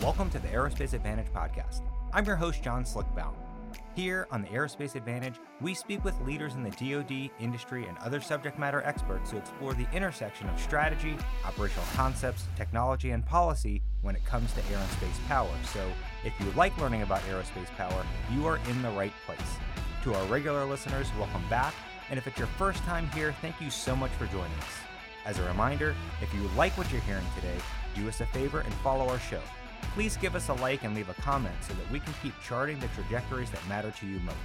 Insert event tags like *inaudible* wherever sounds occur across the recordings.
Welcome to the Aerospace Advantage podcast. I'm your host, John Slick Baum. Here on the Aerospace Advantage, we speak with leaders in the DoD, industry, and other subject matter experts to explore the intersection of strategy, operational concepts, technology, and policy when it comes to air and space power. So, if you like learning about aerospace power, you are in the right place. To our regular listeners, welcome back. And if it's your first time here, thank you so much for joining us. As a reminder, if you like what you're hearing today, do us a favor and follow our show. Please give us a like and leave a comment so that we can keep charting the trajectories that matter to you most.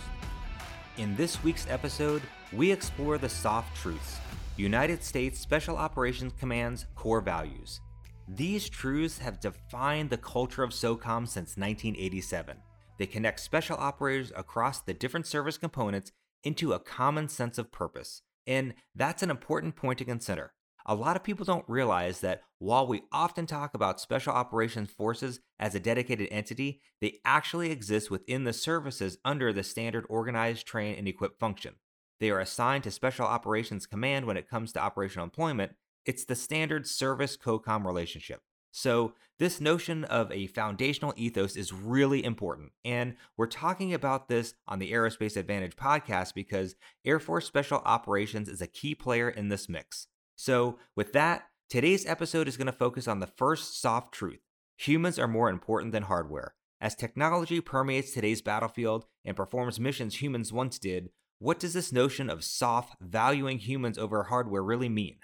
In this week's episode, we explore the SOF truths United States Special Operations Command's core values. These truths have defined the culture of SOCOM since 1987. They connect special operators across the different service components into a common sense of purpose. And that's an important point to consider. A lot of people don't realize that while we often talk about Special Operations Forces as a dedicated entity, they actually exist within the services under the standard organized, train, and equip function. They are assigned to Special Operations Command when it comes to operational employment. It's the standard service COCOM relationship. So, this notion of a foundational ethos is really important. And we're talking about this on the Aerospace Advantage podcast because Air Force Special Operations is a key player in this mix. So, with that, today's episode is going to focus on the first SOF truth humans are more important than hardware. As technology permeates today's battlefield and performs missions humans once did, what does this notion of SOF, valuing humans over hardware really mean?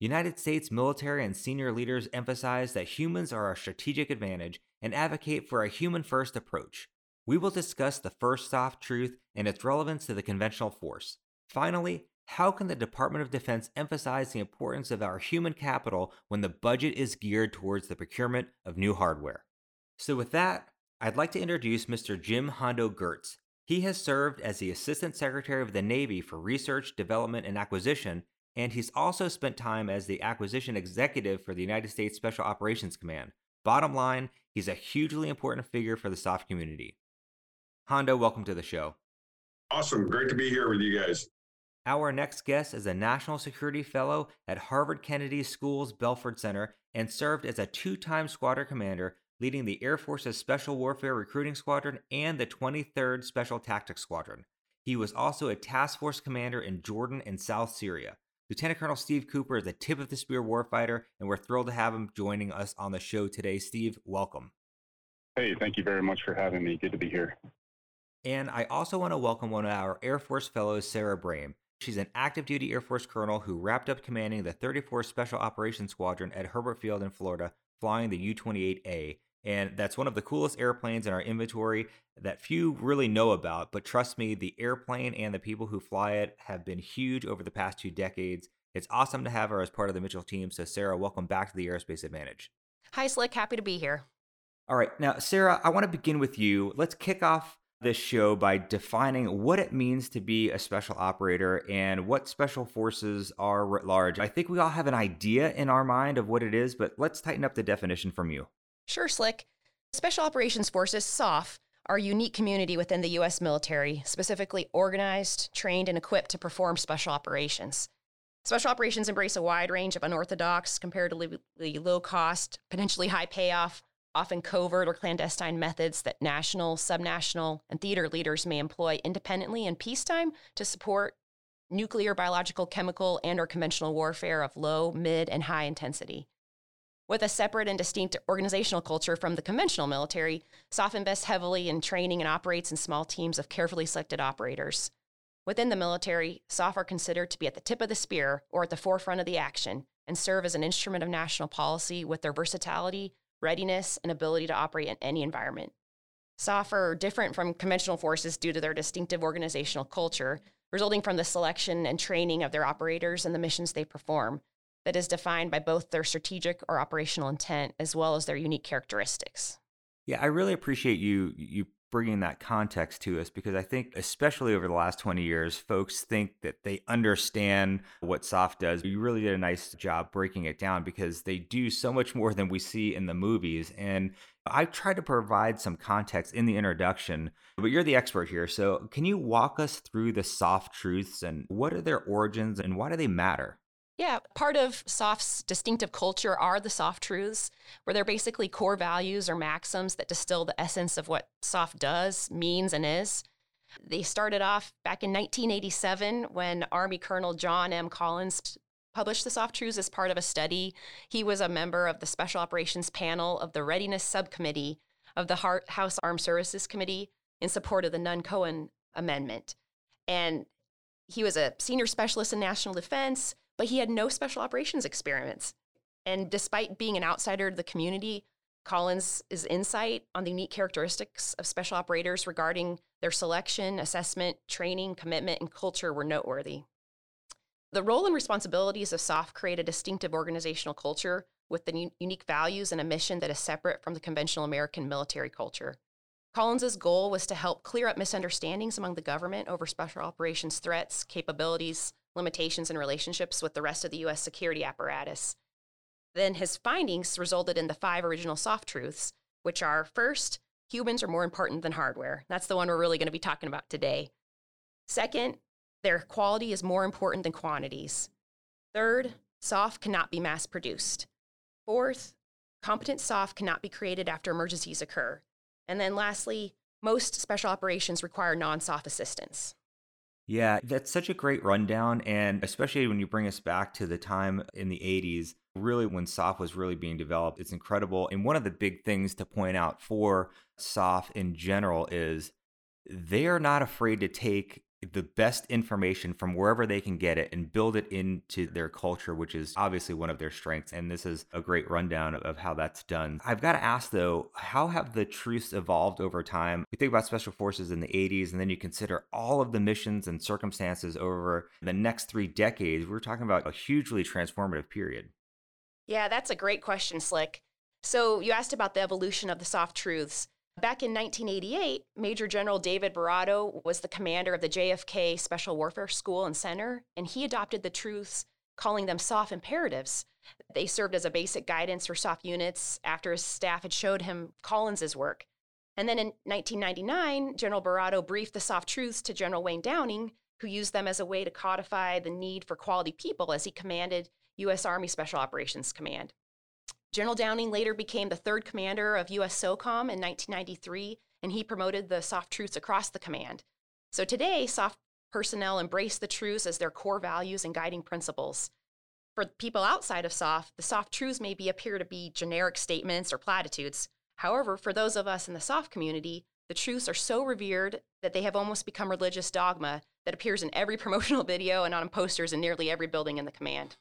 United States military and senior leaders emphasize that humans are a strategic advantage and advocate for a human first approach. We will discuss the first SOF truth and its relevance to the conventional force. Finally, how can the Department of Defense emphasize the importance of our human capital when the budget is geared towards the procurement of new hardware? So, with that, I'd like to introduce Mr. Jim Hondo Geurts. He has served as the Assistant Secretary of the Navy for Research, Development, and Acquisition, and he's also spent time as the Acquisition Executive for the United States Special Operations Command. Bottom line, he's a hugely important figure for the SOF community. Hondo, welcome to the show. Awesome. Great to be here with you guys. Our next guest is a National Security Fellow at Harvard Kennedy School's Belfer Center and served as a two time squadron commander, leading the Air Force's Special Warfare Recruiting Squadron and the 23rd Special Tactics Squadron. He was also a task force commander in Jordan and South Syria. Lieutenant Colonel Steve Cooper is a tip of the spear warfighter, and we're thrilled to have him joining us on the show today. Steve, welcome. Hey, thank you very much for having me. Good to be here. And I also want to welcome one of our Air Force fellows, Sarah Brehm. She's an active duty Air Force colonel who wrapped up commanding the 34th Special Operations Squadron at Hurlburt Field in Florida, flying the U 28A. And that's one of the coolest airplanes in our inventory that few really know about. But trust me, the airplane and the people who fly it have been huge over the past two decades. It's awesome to have her as part of the Mitchell team. So, Sarah, welcome back to the Aerospace Advantage. Hi, Slick. Happy to be here. All right. Now, Sarah, I want to begin with you. Let's kick off this show by defining what it means to be a special operator and what special forces are writ large. I think we all have an idea in our mind of what it is, but let's tighten up the definition from you. Sure, Slick. Special Operations Forces, SOF, are a unique community within the U.S. military, specifically organized, trained, and equipped to perform special operations. Special operations embrace a wide range of unorthodox, comparatively low cost, potentially high payoff, often covert or clandestine methods that national, subnational, and theater leaders may employ independently in peacetime to support nuclear, biological, chemical, and or conventional warfare of low, mid, and high intensity. With a separate and distinct organizational culture from the conventional military, SOF invests heavily in training and operates in small teams of carefully selected operators. Within the military, SOF are considered to be at the tip of the spear or at the forefront of the action and serve as an instrument of national policy with their versatility, readiness, and ability to operate in any environment. SOF are different from conventional forces due to their distinctive organizational culture, resulting from the selection and training of their operators and the missions they perform, that is defined by both their strategic or operational intent as well as their unique characteristics. Yeah, I really appreciate you you bringing that context to us because I think, especially over the last 20 years, folks think that they understand what SOF does. You really did a nice job breaking it down because they do so much more than we see in the movies. And I tried to provide some context in the introduction, but you're the expert here. So, can you walk us through the SOF truths and what are their origins and why do they matter? Yeah, part of SOF's distinctive culture are the SOF truths, where they're basically core values or maxims that distill the essence of what SOF does, means, and is. They started off back in 1987 when Army Colonel John M. Collins published the SOF truths as part of a study. He was a member of the Special Operations Panel of the Readiness Subcommittee of the House Armed Services Committee in support of the Nunn Cohen Amendment. And he was a senior specialist in national defense, but he had no special operations experience. And despite being an outsider to the community, Collins' insight on the unique characteristics of special operators regarding their selection, assessment, training, commitment, and culture were noteworthy. The role and responsibilities of SOF create a distinctive organizational culture with the unique values and a mission that is separate from the conventional American military culture. Collins's goal was to help clear up misunderstandings among the government over special operations threats, capabilities, limitations, and relationships with the rest of the US security apparatus. Then his findings resulted in the five original SOF truths, which are first, humans are more important than hardware. That's the one we're really going to be talking about today. Second, their quality is more important than quantities. Third, SOF cannot be mass produced. Fourth, competent SOF cannot be created after emergencies occur. And then lastly, most special operations require non SOF assistance. Yeah, that's such a great rundown. And especially when you bring us back to the time in the 80s, really when SOF was really being developed, it's incredible. And one of the big things to point out for SOF in general is they are not afraid to take the best information from wherever they can get it and build it into their culture, which is obviously one of their strengths. And this is a great rundown of how that's done. I've got to ask though, how have the truths evolved over time? We think about special forces in the 80s, and then you consider all of the missions and circumstances over the next three decades. We're talking about a hugely transformative period. Yeah, that's a great question, Slick. So you asked about the evolution of the SOF truths. Back in 1988, Major General David Baratto was the commander of the JFK Special Warfare School and Center, and he adopted the truths, calling them SOF imperatives. They served as a basic guidance for SOF units after his staff had showed him Collins's work. And then in 1999, General Baratto briefed the SOF truths to General Wayne Downing, who used them as a way to codify the need for quality people as he commanded U.S. Army Special Operations Command. General Downing later became the third commander of U.S. SOCOM in 1993, and he promoted the SOF truths across the command. So today, SOF personnel embrace the truths as their core values and guiding principles. For people outside of SOF, the SOF truths may be, appear to be generic statements or platitudes. However, for those of us in the SOF community, the truths are so revered that they have almost become religious dogma that appears in every *laughs* promotional video and on posters in nearly every building in the command.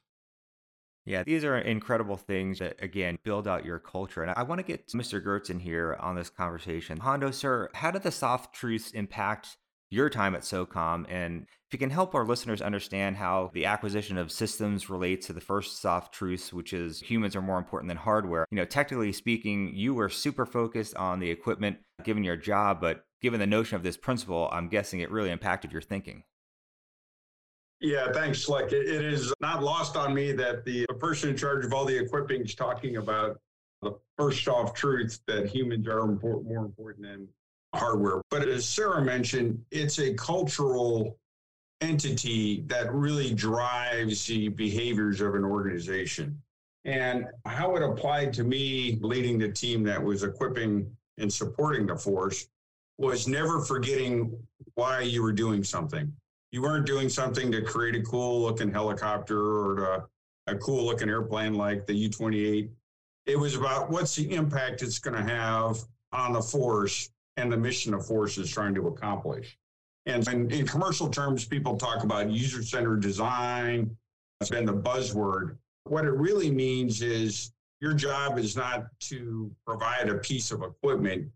Yeah, these are incredible things that, again, build out your culture. And I want to get Mr. Geurts in here on this conversation. Hondo, sir, how did the SOF truths impact your time at SOCOM? And if you can help our listeners understand how the acquisition of systems relates to the first SOF truths, which is humans are more important than hardware. You know, technically speaking, you were super focused on the equipment given your job, but given the notion of this principle, I'm guessing it really impacted your thinking. Yeah, thanks, Slick. It, it is not lost on me that the person in charge of all the equipping is talking about the first SOF truth that humans are more important than hardware. But as Sarah mentioned, it's a cultural entity that really drives the behaviors of an organization. And how it applied to me leading the team that was equipping and supporting the force was never forgetting why you were doing something you weren't doing something to create a cool looking helicopter or to a cool looking airplane like the U 28. It was about what's the impact it's going to have on the force and the mission the force is trying to accomplish. And in, in commercial terms, people talk about user centered design. It's been the buzzword. What it really means is your job is not to provide a piece of equipment.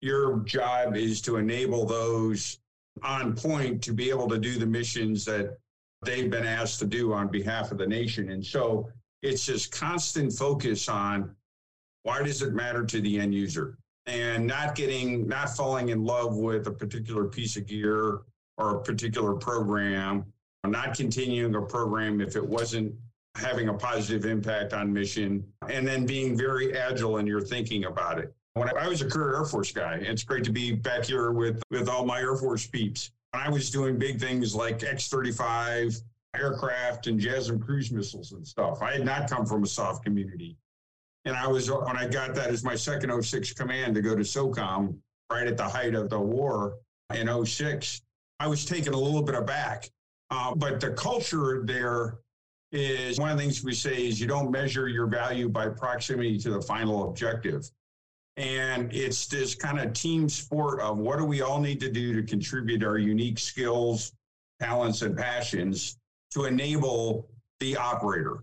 Your job is to enable those on point to be able to do the missions that they've been asked to do on behalf of the nation. And so it's just constant focus on why does it matter to the end user and not getting, not falling in love with a particular piece of gear or a particular program, or not continuing a program if it wasn't having a positive impact on mission, and then being very agile in your thinking about it. When I was a career Air Force guy, it's great to be back here with, with all my Air Force peeps. When I was doing big things like X 35, aircraft and JASSM cruise missiles and stuff. I had not come from a SOF community. And I was, when I got that as my second 06 command to go to SOCOM right at the height of the war in 06, I was taken a little bit aback. Uh, but the culture there is one of the things we say is you don't measure your value by proximity to the final objective. And it's this kind of team sport of what do we all need to do to contribute our unique skills, talents, and passions to enable the operator.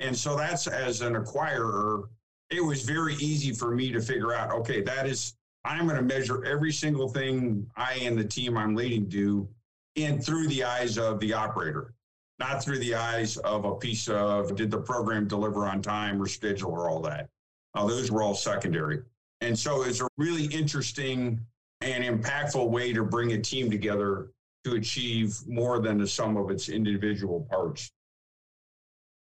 And so that's as an acquirer, it was very easy for me to figure out okay, that is, I'm going to measure every single thing I and the team I'm leading do in through the eyes of the operator, not through the eyes of a piece of did the program deliver on time or schedule or all that. Uh, those were all secondary. And so it's a really interesting and impactful way to bring a team together to achieve more than the sum of its individual parts.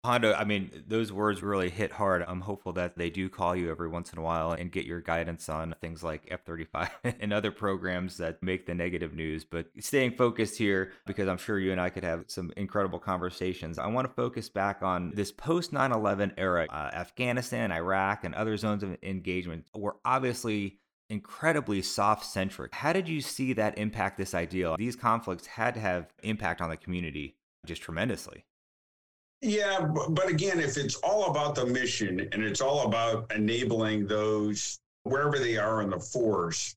Hondo, I mean, those words really hit hard. I'm hopeful that they do call you every once in a while and get your guidance on things like F 35 *laughs* and other programs that make the negative news. But staying focused here, because I'm sure you and I could have some incredible conversations, I want to focus back on this post 9 11 era. Uh, Afghanistan, Iraq, and other zones of engagement were obviously incredibly SOF centric. How did you see that impact this ideal? These conflicts had to have impact on the community just tremendously. Yeah, but again, if it's all about the mission and it's all about enabling those wherever they are in the force,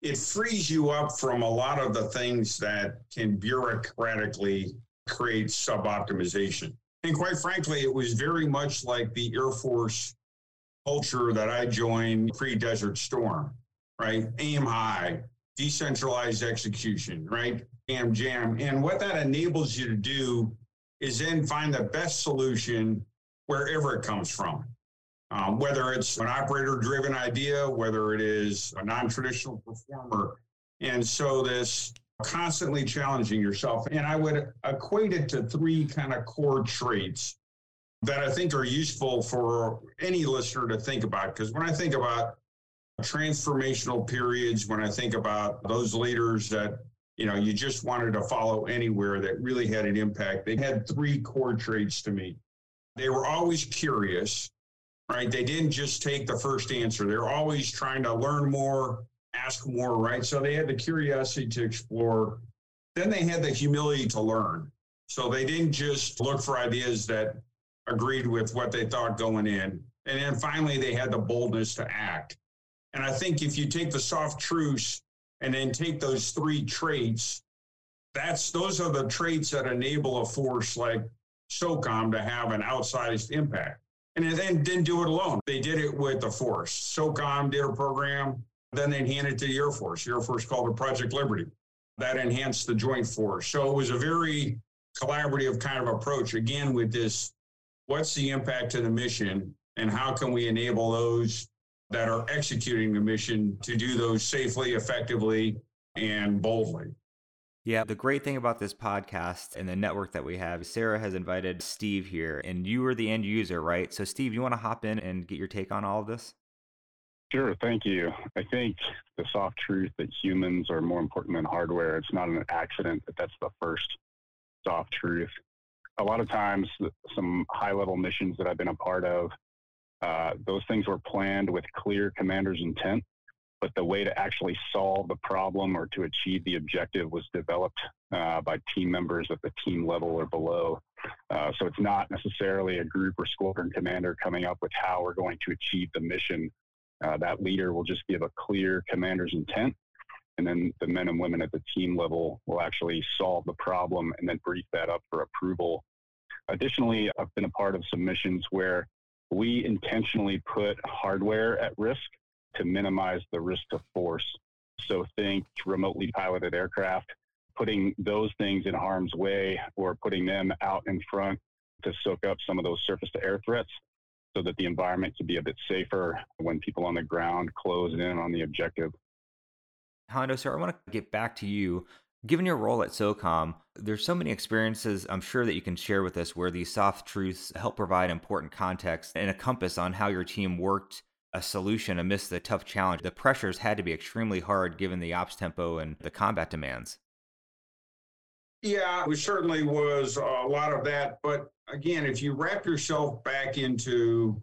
it frees you up from a lot of the things that can bureaucratically create suboptimization. And quite frankly, it was very much like the Air Force culture that I joined pre Desert Storm, right? Aim high, decentralized execution, right? Jam, jam. And what that enables you to do is then find the best solution wherever it comes from. Um, whether it's an operator driven idea, whether it is a non traditional performer. And so this constantly challenging yourself. And I would equate it to three kind of core traits that I think are useful for any listener to think about. Because when I think about transformational periods, when I think about those leaders that you know, you just wanted to follow anywhere that really had an impact. They had three core traits to me. They were always curious, right? They didn't just take the first answer. They're always trying to learn more, ask more, right? So they had the curiosity to explore. Then they had the humility to learn. So they didn't just look for ideas that agreed with what they thought going in. And then finally, they had the boldness to act. And I think if you take the SOF truths and then take those three traits. That's those are the traits that enable a force like SOCOM to have an outsized impact. And then didn't do it alone. They did it with the force. SOCOM did a program, then they handed it to the Air Force. The Air Force called it Project Liberty. That enhanced the joint force. So it was a very collaborative kind of approach. Again, with this, what's the impact to the mission and how can we enable those that are executing the mission to do those safely, effectively, and boldly. Yeah, the great thing about this podcast and the network that we have, Sarah has invited Steve here, and you are the end user, right? So, Steve, you want to hop in and get your take on all of this? Sure, thank you. I think the SOF truth that humans are more important than hardware, it's not an accident that that's the first SOF truth. A lot of times, some high level missions that I've been a part of, uh, those things were planned with clear commander's intent, but the way to actually solve the problem or to achieve the objective was developed uh, by team members at the team level or below. Uh, so it's not necessarily a group or squadron commander coming up with how we're going to achieve the mission. Uh, that leader will just give a clear commander's intent, and then the men and women at the team level will actually solve the problem and then brief that up for approval. Additionally, I've been a part of some missions where we intentionally put hardware at risk to minimize the risk to force. So think remotely piloted aircraft, putting those things in harm's way or putting them out in front to soak up some of those surface to air threats so that the environment can be a bit safer when people on the ground close in on the objective. Hondo, sir, I want to get back to you. Given your role at SOCOM, there's so many experiences I'm sure that you can share with us where these SOF truths help provide important context and a compass on how your team worked a solution amidst the tough challenge. The pressures had to be extremely hard given the ops tempo and the combat demands. Yeah, it certainly was uh, a lot of that. But again, if you wrap yourself back into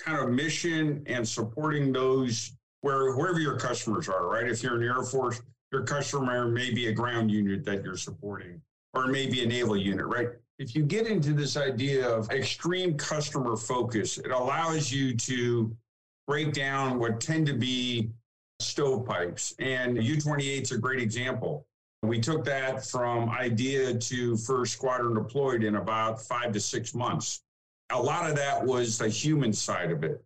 kind of mission and supporting those where wherever your customers are, right? If you're in the Air Force, your customer may be a ground unit that you're supporting, or maybe a naval unit, right? If you get into this idea of extreme customer focus, it allows you to break down what tend to be stovepipes. And U 28 is a great example. We took that from idea to first squadron deployed in about five to six months. A lot of that was the human side of it.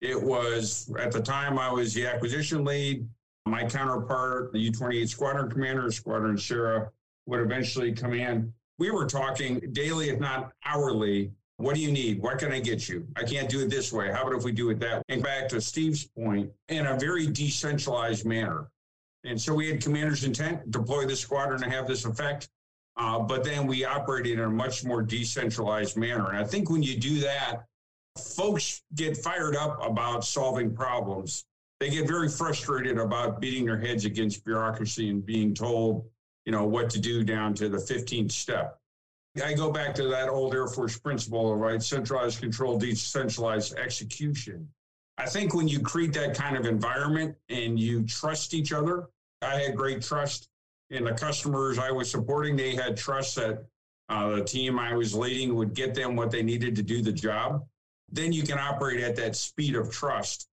It was at the time I was the acquisition lead. My counterpart, the U 28 squadron commander, Squadron Sarah, would eventually come in. We were talking daily, if not hourly. What do you need? What can I get you? I can't do it this way. How about if we do it that way? And back to Steve's point, in a very decentralized manner. And so we had commander's intent, deploy the squadron to have this effect. Uh, but then we operated in a much more decentralized manner. And I think when you do that, folks get fired up about solving problems. They get very frustrated about beating their heads against bureaucracy and being told, you know, what to do down to the 15th step. I go back to that old Air Force principle, right? Centralized control, decentralized execution. I think when you create that kind of environment and you trust each other, I had great trust in the customers I was supporting. They had trust that uh, the team I was leading would get them what they needed to do the job. Then you can operate at that speed of trust.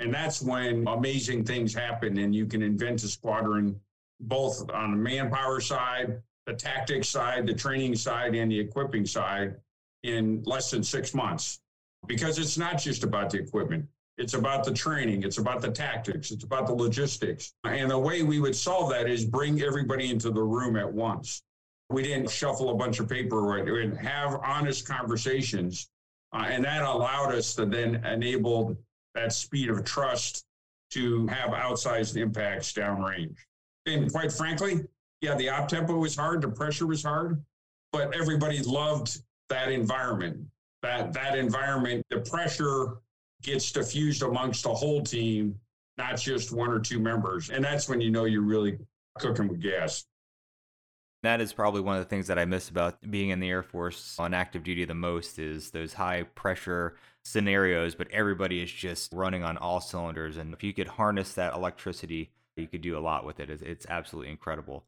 And that's when amazing things happen and you can invent a squadron both on the manpower side, the tactics side, the training side, and the equipping side in less than six months. Because it's not just about the equipment. It's about the training. It's about the tactics. It's about the logistics. And the way we would solve that is bring everybody into the room at once. We didn't shuffle a bunch of paper. Right? Didn't have honest conversations. Uh, and that allowed us to then enable that speed of trust to have outsized impacts downrange. And quite frankly, yeah, the op tempo was hard, the pressure was hard, but everybody loved that environment. That that environment, the pressure gets diffused amongst the whole team, not just one or two members. And that's when you know you're really cooking with gas. That is probably one of the things that I miss about being in the Air Force on active duty the most is those high pressure scenarios, but everybody is just running on all cylinders. And if you could harness that electricity, you could do a lot with it. It's absolutely incredible.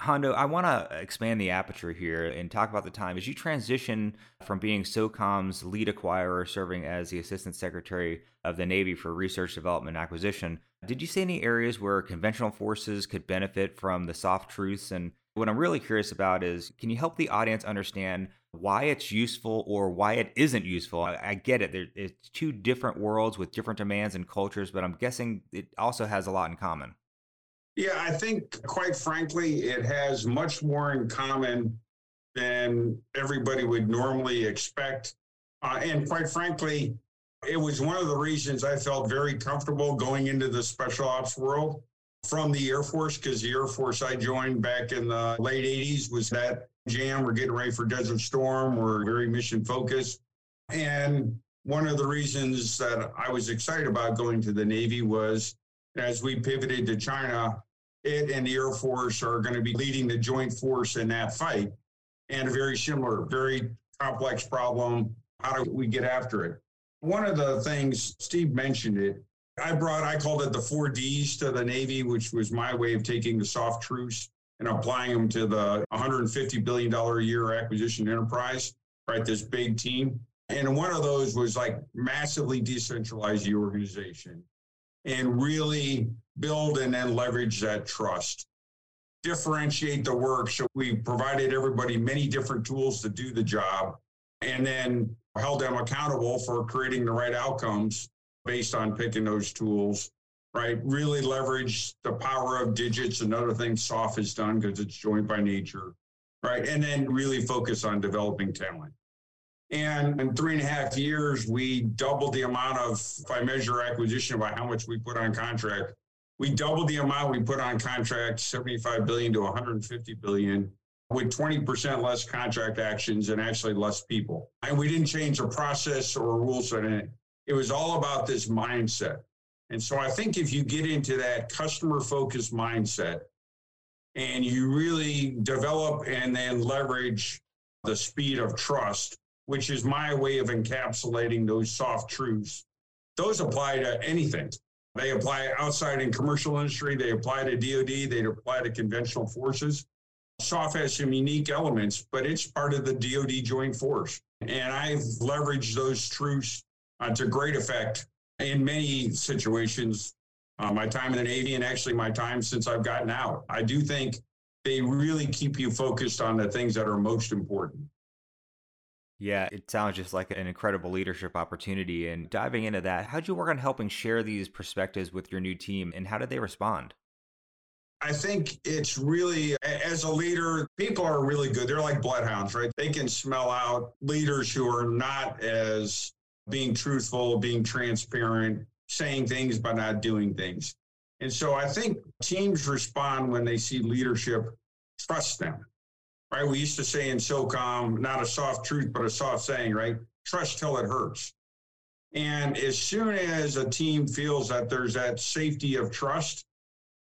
Hondo, I want to expand the aperture here and talk about the time as you transition from being SOCOM's lead acquirer, serving as the Assistant Secretary of the Navy for Research, Development, and Acquisition. Did you see any areas where conventional forces could benefit from the SOF truths? And what I'm really curious about is can you help the audience understand why it's useful or why it isn't useful? I, I get it. There, it's two different worlds with different demands and cultures, but I'm guessing it also has a lot in common. Yeah, I think, quite frankly, it has much more in common than everybody would normally expect. Uh, and quite frankly, it was one of the reasons I felt very comfortable going into the special ops world from the Air Force, because the Air Force I joined back in the late 80s was that jam. We're getting ready for Desert Storm. We're very mission focused. And one of the reasons that I was excited about going to the Navy was as we pivoted to China, it and the Air Force are going to be leading the joint force in that fight. And a very similar, very complex problem. How do we get after it? One of the things Steve mentioned it, I brought, I called it the four Ds to the Navy, which was my way of taking the SOF truths and applying them to the $150 billion a year acquisition enterprise, right? This big team. And one of those was like massively decentralize the organization and really build and then leverage that trust. Differentiate the work. So we provided everybody many different tools to do the job and then held them accountable for creating the right outcomes based on picking those tools, right? Really leverage the power of digits and other things SOF has done because it's joined by nature, right? And then really focus on developing talent. And in three and a half years, we doubled the amount of, if I measure acquisition by how much we put on contract, we doubled the amount we put on contract, 75 billion to 150 billion, with 20% less contract actions and actually less people. And we didn't change the process or rules in it. It was all about this mindset. And so I think if you get into that customer focused mindset, and you really develop and then leverage the speed of trust, which is my way of encapsulating those SOF truths. Those apply to anything. They apply outside in commercial industry, they apply to DoD, they apply to conventional forces. SOF has some unique elements, but it's part of the DoD Joint Force. And I've leveraged those truths uh, to great effect in many situations. Uh, my time in the Navy and actually my time since I've gotten out. I do think they really keep you focused on the things that are most important. Yeah, it sounds just like an incredible leadership opportunity. And diving into that, how'd you work on helping share these perspectives with your new team and how did they respond? I think it's really, as a leader, people are really good. They're like bloodhounds, right? They can smell out leaders who are not as being truthful, being transparent, saying things but not doing things. And so I think teams respond when they see leadership trust them, right? We used to say in SOCOM, not a SOF truth, but a SOF saying, right? Trust till it hurts. And as soon as a team feels that there's that safety of trust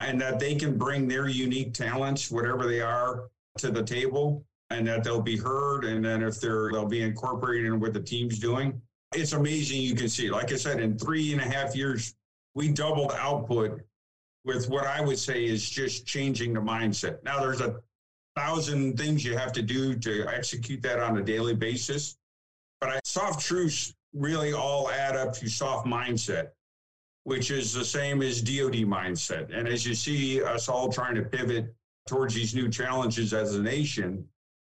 and that they can bring their unique talents, whatever they are, to the table, and that they'll be heard, and then if they're they'll be incorporated in what the team's doing, it's amazing. You can see, like I said, in three and a half years, we doubled output with what I would say is just changing the mindset. Now, there's a thousand things you have to do to execute that on a daily basis, but I, SOF truths really all add up to SOF mindset, which is the same as DoD mindset. And as you see us all trying to pivot towards these new challenges as a nation,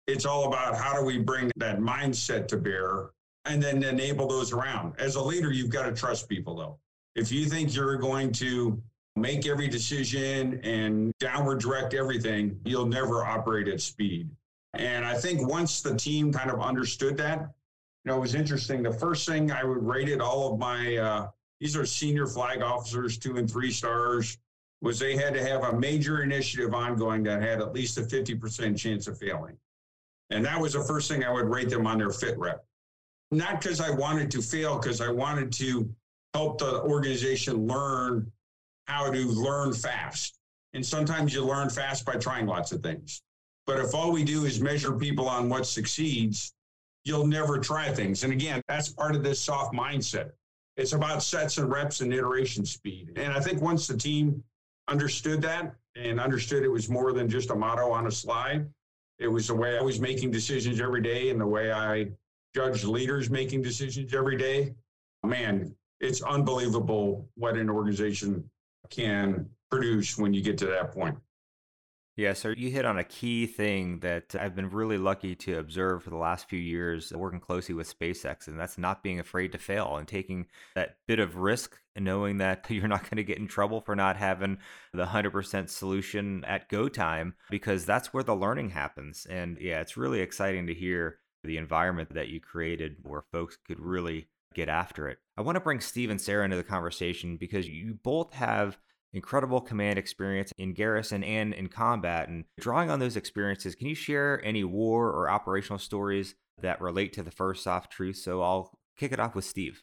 it's all about how do we bring that mindset to bear and then enable those around. As a leader, you've got to trust people, though. If you think you're going to make every decision and downward direct everything, you'll never operate at speed. And I think once the team kind of understood that, you know, it was interesting. The first thing I would rate rated all of my, uh, these are senior flag officers, two and three stars, was they had to have a major initiative ongoing that had at least a 50% chance of failing. And that was the first thing I would rate them on their fit rep not because I wanted to fail, because I wanted to help the organization learn how to learn fast. And sometimes you learn fast by trying lots of things. But if all we do is measure people on what succeeds, you'll never try things. And again, that's part of this SOF mindset. It's about sets and reps and iteration speed. And I think once the team understood that and understood it was more than just a motto on a slide, it was the way I was making decisions every day and the way I judge leaders making decisions every day. Man, it's unbelievable what an organization can produce when you get to that point. Yeah, so you hit on a key thing that I've been really lucky to observe for the last few years working closely with SpaceX, and that's not being afraid to fail and taking that bit of risk and knowing that *laughs* you're not going to get in trouble for not having the 100% solution at go time because that's where the learning happens. And yeah, it's really exciting to hear the environment that you created where folks could really get after it. I want to bring Steve and Sarah into the conversation because you both have incredible command experience in garrison and in combat. And drawing on those experiences, can you share any war or operational stories that relate to the first SOF truth? So I'll kick it off with Steve.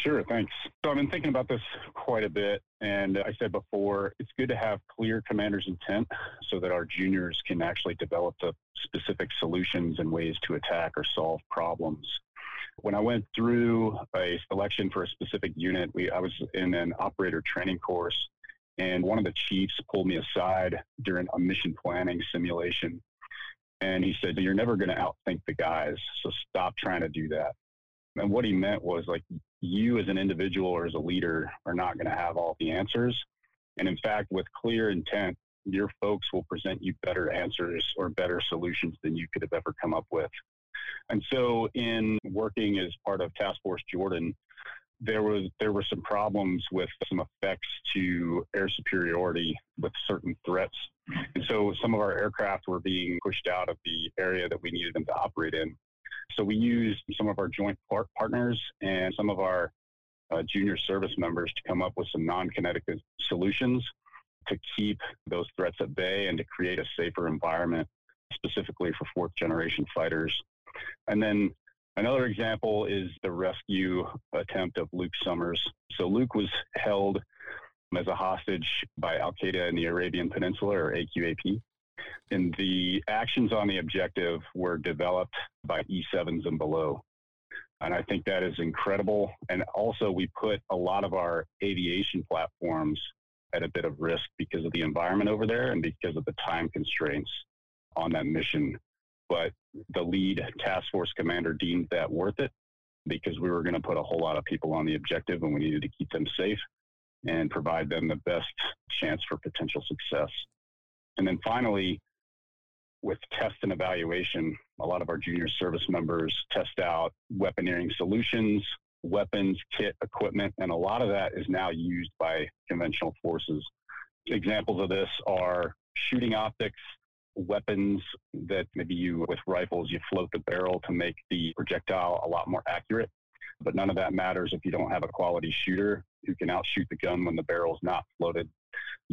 Sure, thanks. So I've been thinking about this quite a bit. And I said before, it's good to have clear commander's intent so that our juniors can actually develop the specific solutions and ways to attack or solve problems. When I went through a selection for a specific unit, we, I was in an operator training course, and one of the chiefs pulled me aside during a mission planning simulation. And he said, You're never going to outthink the guys, so stop trying to do that. And what he meant was like you as an individual or as a leader are not going to have all the answers. And in fact, with clear intent, your folks will present you better answers or better solutions than you could have ever come up with. And so, in working as part of Task Force Jordan, there was there were some problems with some effects to air superiority with certain threats. And so some of our aircraft were being pushed out of the area that we needed them to operate in. So we used some of our joint part- partners and some of our uh, junior service members to come up with some non-kinetic solutions to keep those threats at bay and to create a safer environment specifically for fourth generation fighters. And then another example is the rescue attempt of Luke Somers. So Luke was held as a hostage by Al Qaeda in the Arabian Peninsula or AQAP. And the actions on the objective were developed by E7s and below. And I think that is incredible. And also, we put a lot of our aviation platforms at a bit of risk because of the environment over there and because of the time constraints on that mission. But the lead task force commander deemed that worth it because we were going to put a whole lot of people on the objective and we needed to keep them safe and provide them the best chance for potential success. And then finally, with test and evaluation, a lot of our junior service members test out weaponeering solutions, weapons, kit, equipment, and a lot of that is now used by conventional forces. Examples of this are shooting optics, weapons that maybe you, with rifles, you float the barrel to make the projectile a lot more accurate. But none of that matters if you don't have a quality shooter who can outshoot the gun when the barrel's not floated.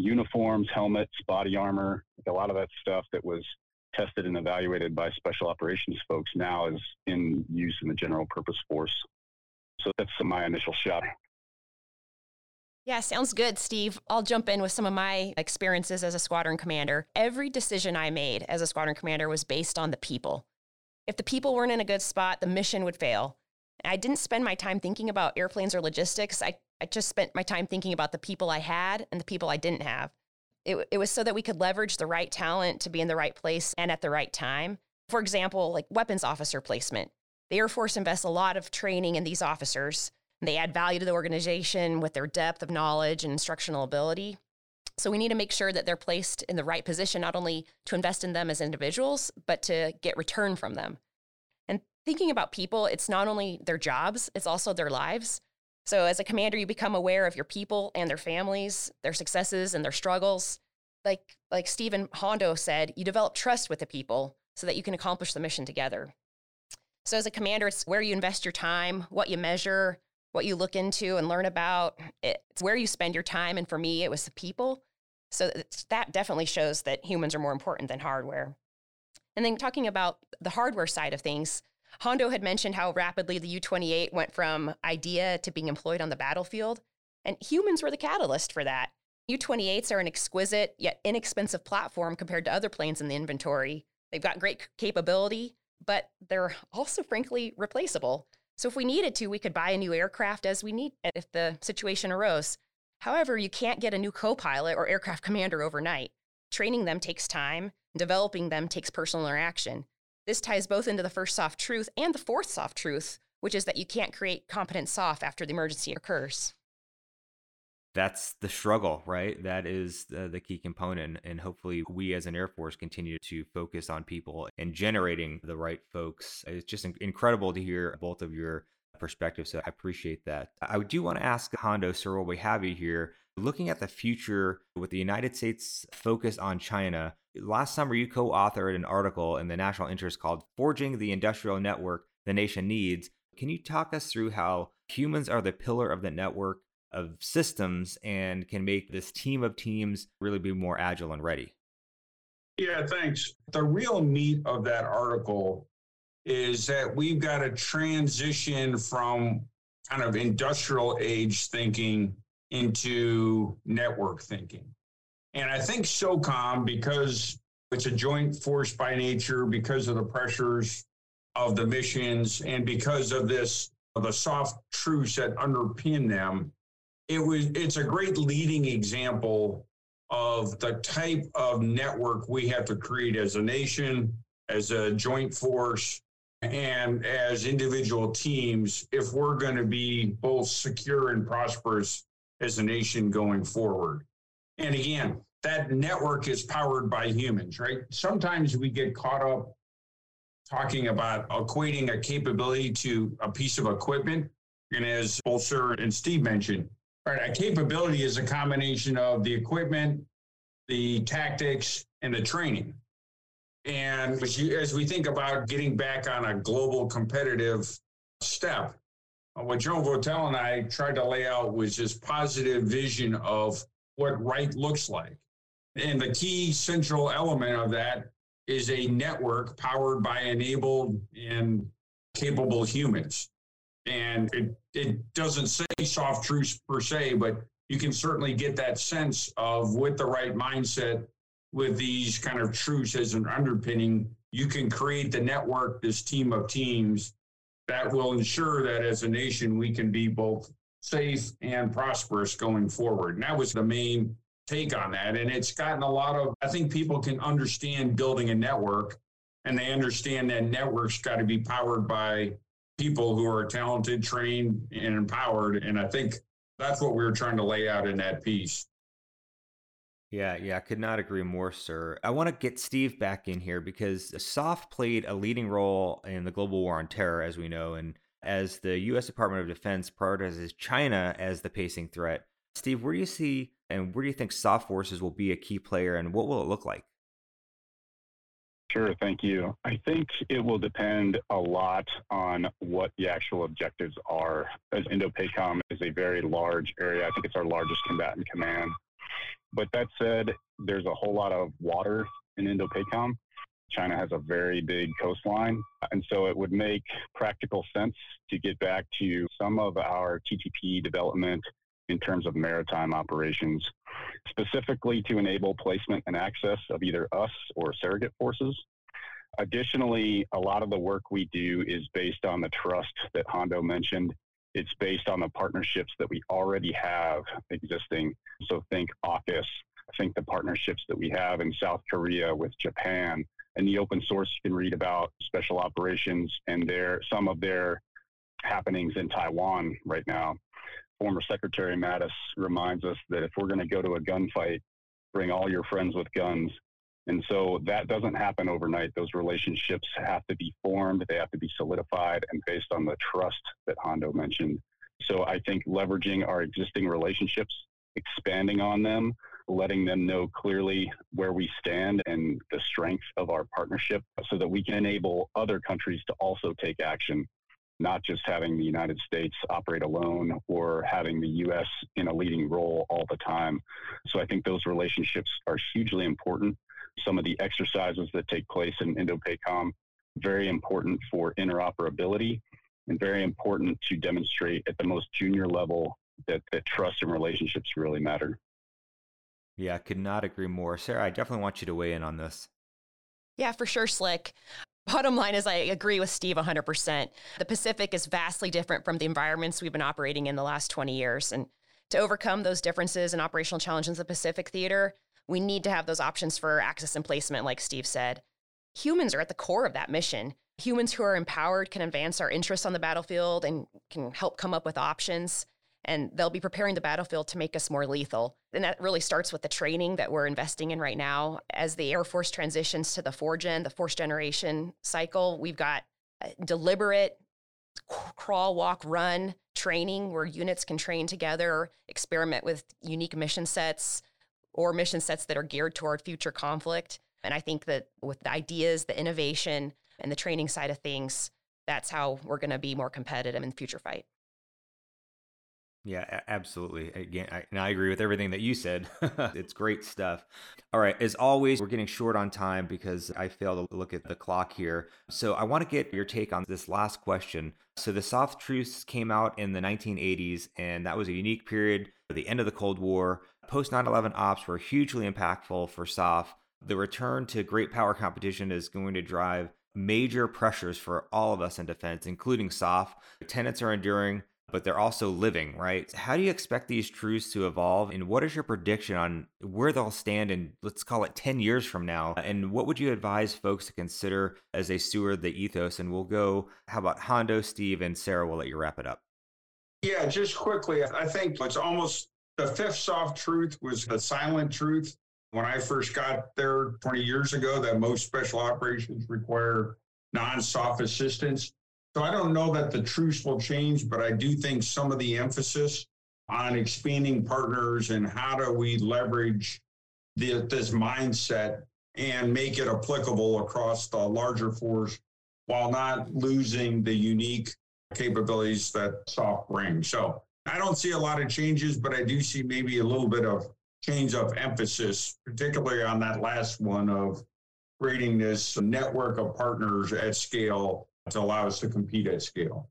Uniforms, helmets, body armor, a lot of that stuff that was tested and evaluated by special operations folks now is in use in the general purpose force. So that's my initial shot. Yeah, sounds good, Steve. I'll jump in with some of my experiences as a squadron commander. Every decision I made as a squadron commander was based on the people. If the people weren't in a good spot, the mission would fail. I didn't spend my time thinking about airplanes or logistics. I, I just spent my time thinking about the people I had and the people I didn't have. It, it was so that we could leverage the right talent to be in the right place and at the right time. For example, like weapons officer placement. The Air Force invests a lot of training in these officers. They add value to the organization with their depth of knowledge and instructional ability. So we need to make sure that they're placed in the right position, not only to invest in them as individuals, but to get return from them. And thinking about people, it's not only their jobs, it's also their lives. So as a commander, you become aware of your people and their families, their successes and their struggles. Like like Stephen Hondo said, you develop trust with the people so that you can accomplish the mission together. So as a commander, it's where you invest your time, what you measure, what you look into and learn about. It's where you spend your time. And for me, it was the people. So that definitely shows that humans are more important than hardware. And then talking about the hardware side of things, Hondo had mentioned how rapidly the U 28 went from idea to being employed on the battlefield. And humans were the catalyst for that. U 28s are an exquisite yet inexpensive platform compared to other planes in the inventory. They've got great capability, but they're also, frankly, replaceable. So if we needed to, we could buy a new aircraft as we need if the situation arose. However, you can't get a new co pilot or aircraft commander overnight. Training them takes time, developing them takes personal interaction. This ties both into the first SOF truth and the fourth SOF truth, which is that you can't create competent SOF after the emergency occurs. That's the struggle, right? That is the, the key component. And hopefully, we as an Air Force continue to focus on people and generating the right folks. It's just incredible to hear both of your perspectives. So I appreciate that. I do want to ask Hondo, sir, while we have you here, looking at the future with the United States focus on China, last summer you co authored an article in the national interest called Forging the Industrial Network the Nation Needs. Can you talk us through how humans are the pillar of the network of systems and can make this team of teams really be more agile and ready? Yeah, thanks. The real meat of that article is that we've got to transition from kind of industrial age thinking into network thinking. And I think SOCOM, because it's a joint force by nature, because of the pressures of the missions, and because of this, the SOF truths that underpin them, it was it's a great leading example of the type of network we have to create as a nation, as a joint force, and as individual teams if we're going to be both secure and prosperous as a nation going forward. And again, that network is powered by humans, right? Sometimes we get caught up talking about equating a capability to a piece of equipment. And as both Sir and Steve mentioned, right, a capability is a combination of the equipment, the tactics, and the training. And as, you, as we think about getting back on a global competitive step, what Joe Votel and I tried to lay out was this positive vision of what right looks like. And the key central element of that is a network powered by enabled and capable humans. And it, it doesn't say SOF truths per se, but you can certainly get that sense of with the right mindset, with these kind of truths as an underpinning, you can create the network, this team of teams that will ensure that as a nation, we can be both safe and prosperous going forward. And that was the main take on that. And it's gotten a lot of, I think people can understand building a network and they understand that networks got to be powered by people who are talented, trained, and empowered. And I think that's what we were trying to lay out in that piece. Yeah, yeah, I could not agree more, sir. I want to get Steve back in here because SOF played a leading role in the global war on terror, as we know, and as the U.S. Department of Defense prioritizes China as the pacing threat. Steve, where do you see and where do you think SOF forces will be a key player, and what will it look like? Sure, thank you. I think it will depend a lot on what the actual objectives are. As INDOPACOM is a very large area, I think it's our largest combatant command. But that said, there's a whole lot of water in INDOPACOM. China has a very big coastline. And so it would make practical sense to get back to some of our TTP development in terms of maritime operations, specifically to enable placement and access of either us or surrogate forces. Additionally, a lot of the work we do is based on the trust that Hondo mentioned. It's based on the partnerships that we already have existing. So think AUKUS, think the partnerships that we have in South Korea with Japan, and the open source you can read about special operations and their some of their happenings in Taiwan right now. Former Secretary Mattis reminds us that if we're going to go to a gunfight, bring all your friends with guns. And so that doesn't happen overnight. Those relationships have to be formed, they have to be solidified and based on the trust that Hondo mentioned. So I think leveraging our existing relationships, expanding on them, letting them know clearly where we stand and the strength of our partnership so that we can enable other countries to also take action, not just having the United States operate alone or having the U.S. in a leading role all the time. So I think those relationships are hugely important. Some of the exercises that take place in INDOPACOM, very important for interoperability and very important to demonstrate at the most junior level that, that trust and relationships really matter. Yeah, I could not agree more. Sarah, I definitely want you to weigh in on this. Yeah, for sure, Slick. Bottom line is, I agree with Steve 100%. The Pacific is vastly different from the environments we've been operating in the last 20 years. And to overcome those differences and operational challenges in the Pacific theater, we need to have those options for access and placement, like Steve said. Humans are at the core of that mission. Humans who are empowered can advance our interests on the battlefield and can help come up with options and they'll be preparing the battlefield to make us more lethal. And that really starts with the training that we're investing in right now. As the Air Force transitions to the four gen, the fourth generation cycle, we've got deliberate crawl, walk, run training where units can train together, experiment with unique mission sets or mission sets that are geared toward future conflict. And I think that with the ideas, the innovation, and the training side of things, that's how we're going to be more competitive in the future fight. Yeah, absolutely. Again, I, and I agree with everything that you said. *laughs* it's great stuff. All right, as always, we're getting short on time because I failed to look at the clock here. So I want to get your take on this last question. So the SOF truths came out in the 1980s, and that was a unique period, the end of the Cold War. Post 9 11 ops were hugely impactful for SOF. The return to great power competition is going to drive major pressures for all of us in defense, including SOF. Tenants are enduring but they're also living, right? How do you expect these truths to evolve? And what is your prediction on where they'll stand in, let's call it 10 years from now? And what would you advise folks to consider as they steward the ethos? And we'll go, how about Hondo, Steve, and Sarah? We'll let you wrap it up. Yeah, just quickly, I think it's almost the fifth SOF truth was the silent truth. When I first got there 20 years ago, that most special operations require non SOF assistance. So I don't know that the truce will change, but I do think some of the emphasis on expanding partners and how do we leverage the, this mindset and make it applicable across the larger force while not losing the unique capabilities that SOF brings. So I don't see a lot of changes, but I do see maybe a little bit of change of emphasis, particularly on that last one of creating this network of partners at scale to allow us to compete at scale?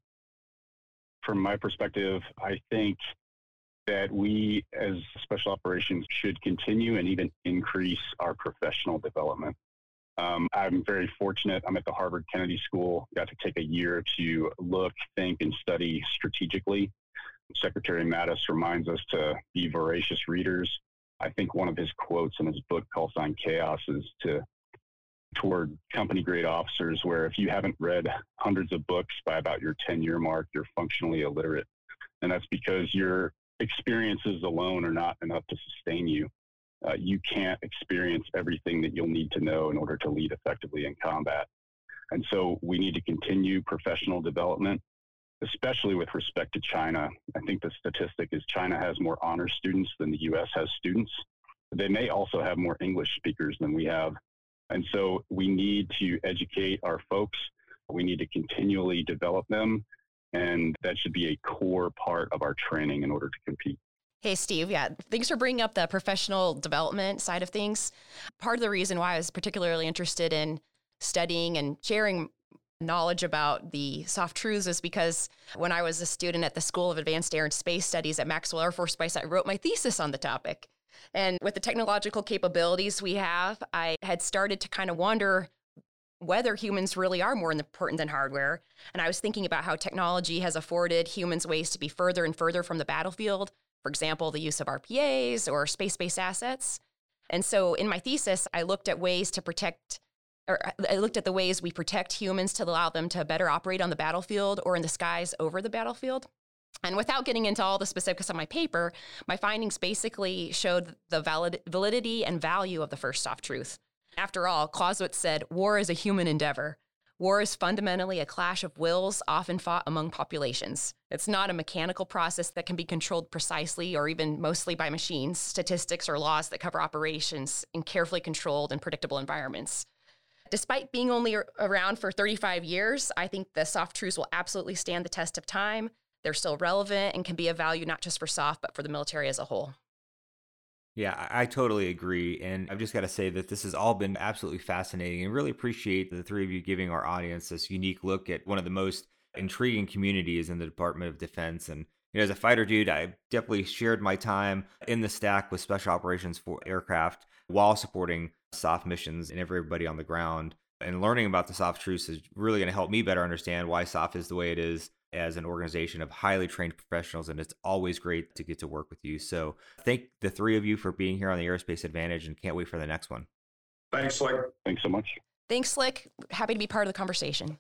From my perspective, I think that we as special operations should continue and even increase our professional development. Um, I'm very fortunate. I'm at the Harvard Kennedy School. Got to take a year to look, think, and study strategically. Secretary Mattis reminds us to be voracious readers. I think one of his quotes in his book, Call Sign Chaos, is to toward company grade officers where if you haven't read hundreds of books by about your 10 year mark, you're functionally illiterate. And that's because your experiences alone are not enough to sustain you. Uh, you can't experience everything that you'll need to know in order to lead effectively in combat. And so we need to continue professional development, especially with respect to China. I think the statistic is China has more honor students than the US has students. They may also have more English speakers than we have. And so we need to educate our folks. We need to continually develop them. And that should be a core part of our training in order to compete. Hey, Steve. Yeah, thanks for bringing up the professional development side of things. Part of the reason why I was particularly interested in studying and sharing knowledge about the SOF truths is because when I was a student at the School of Advanced Air and Space Studies at Maxwell Air Force Base, I wrote my thesis on the topic. And with the technological capabilities we have, I had started to kind of wonder whether humans really are more important than hardware. And I was thinking about how technology has afforded humans ways to be further and further from the battlefield. For example, the use of RPAs or space based assets. And so in my thesis, I looked at ways to protect, or I looked at the ways we protect humans to allow them to better operate on the battlefield or in the skies over the battlefield. And without getting into all the specifics of my paper, my findings basically showed the valid, validity and value of the first SOF truth. After all, Clausewitz said, War is a human endeavor. War is fundamentally a clash of wills often fought among populations. It's not a mechanical process that can be controlled precisely or even mostly by machines, statistics, or laws that cover operations in carefully controlled and predictable environments. Despite being only around for 35 years, I think the SOF truths will absolutely stand the test of time they're still relevant and can be of value not just for SOF but for the military as a whole. Yeah, I totally agree. And I've just got to say that this has all been absolutely fascinating and really appreciate the three of you giving our audience this unique look at one of the most intriguing communities in the Department of Defense. And you know, as a fighter dude, I definitely shared my time in the stack with special operations for aircraft while supporting SOF missions and everybody on the ground. And learning about the SOF truths is really going to help me better understand why SOF is the way it is as an organization of highly trained professionals, and it's always great to get to work with you. So, thank the three of you for being here on the Aerospace Advantage, and can't wait for the next one. Thanks, Slick. Thanks so much. Thanks, Slick. Happy to be part of the conversation.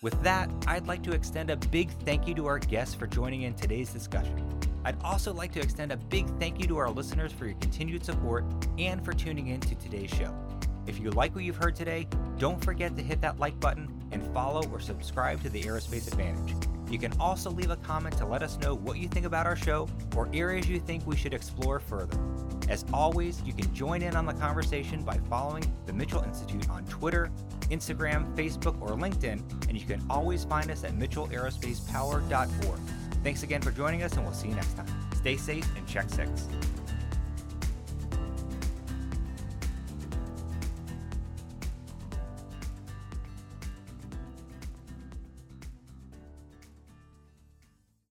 With that, I'd like to extend a big thank you to our guests for joining in today's discussion. I'd also like to extend a big thank you to our listeners for your continued support and for tuning in to today's show. If you like what you've heard today, don't forget to hit that like button and follow or subscribe to the Aerospace Advantage. You can also leave a comment to let us know what you think about our show or areas you think we should explore further. As always, you can join in on the conversation by following the Mitchell Institute on Twitter, Instagram, Facebook, or LinkedIn, and you can always find us at mitchellaerospacepower.org. Thanks again for joining us, and we'll see you next time. Stay safe and check six.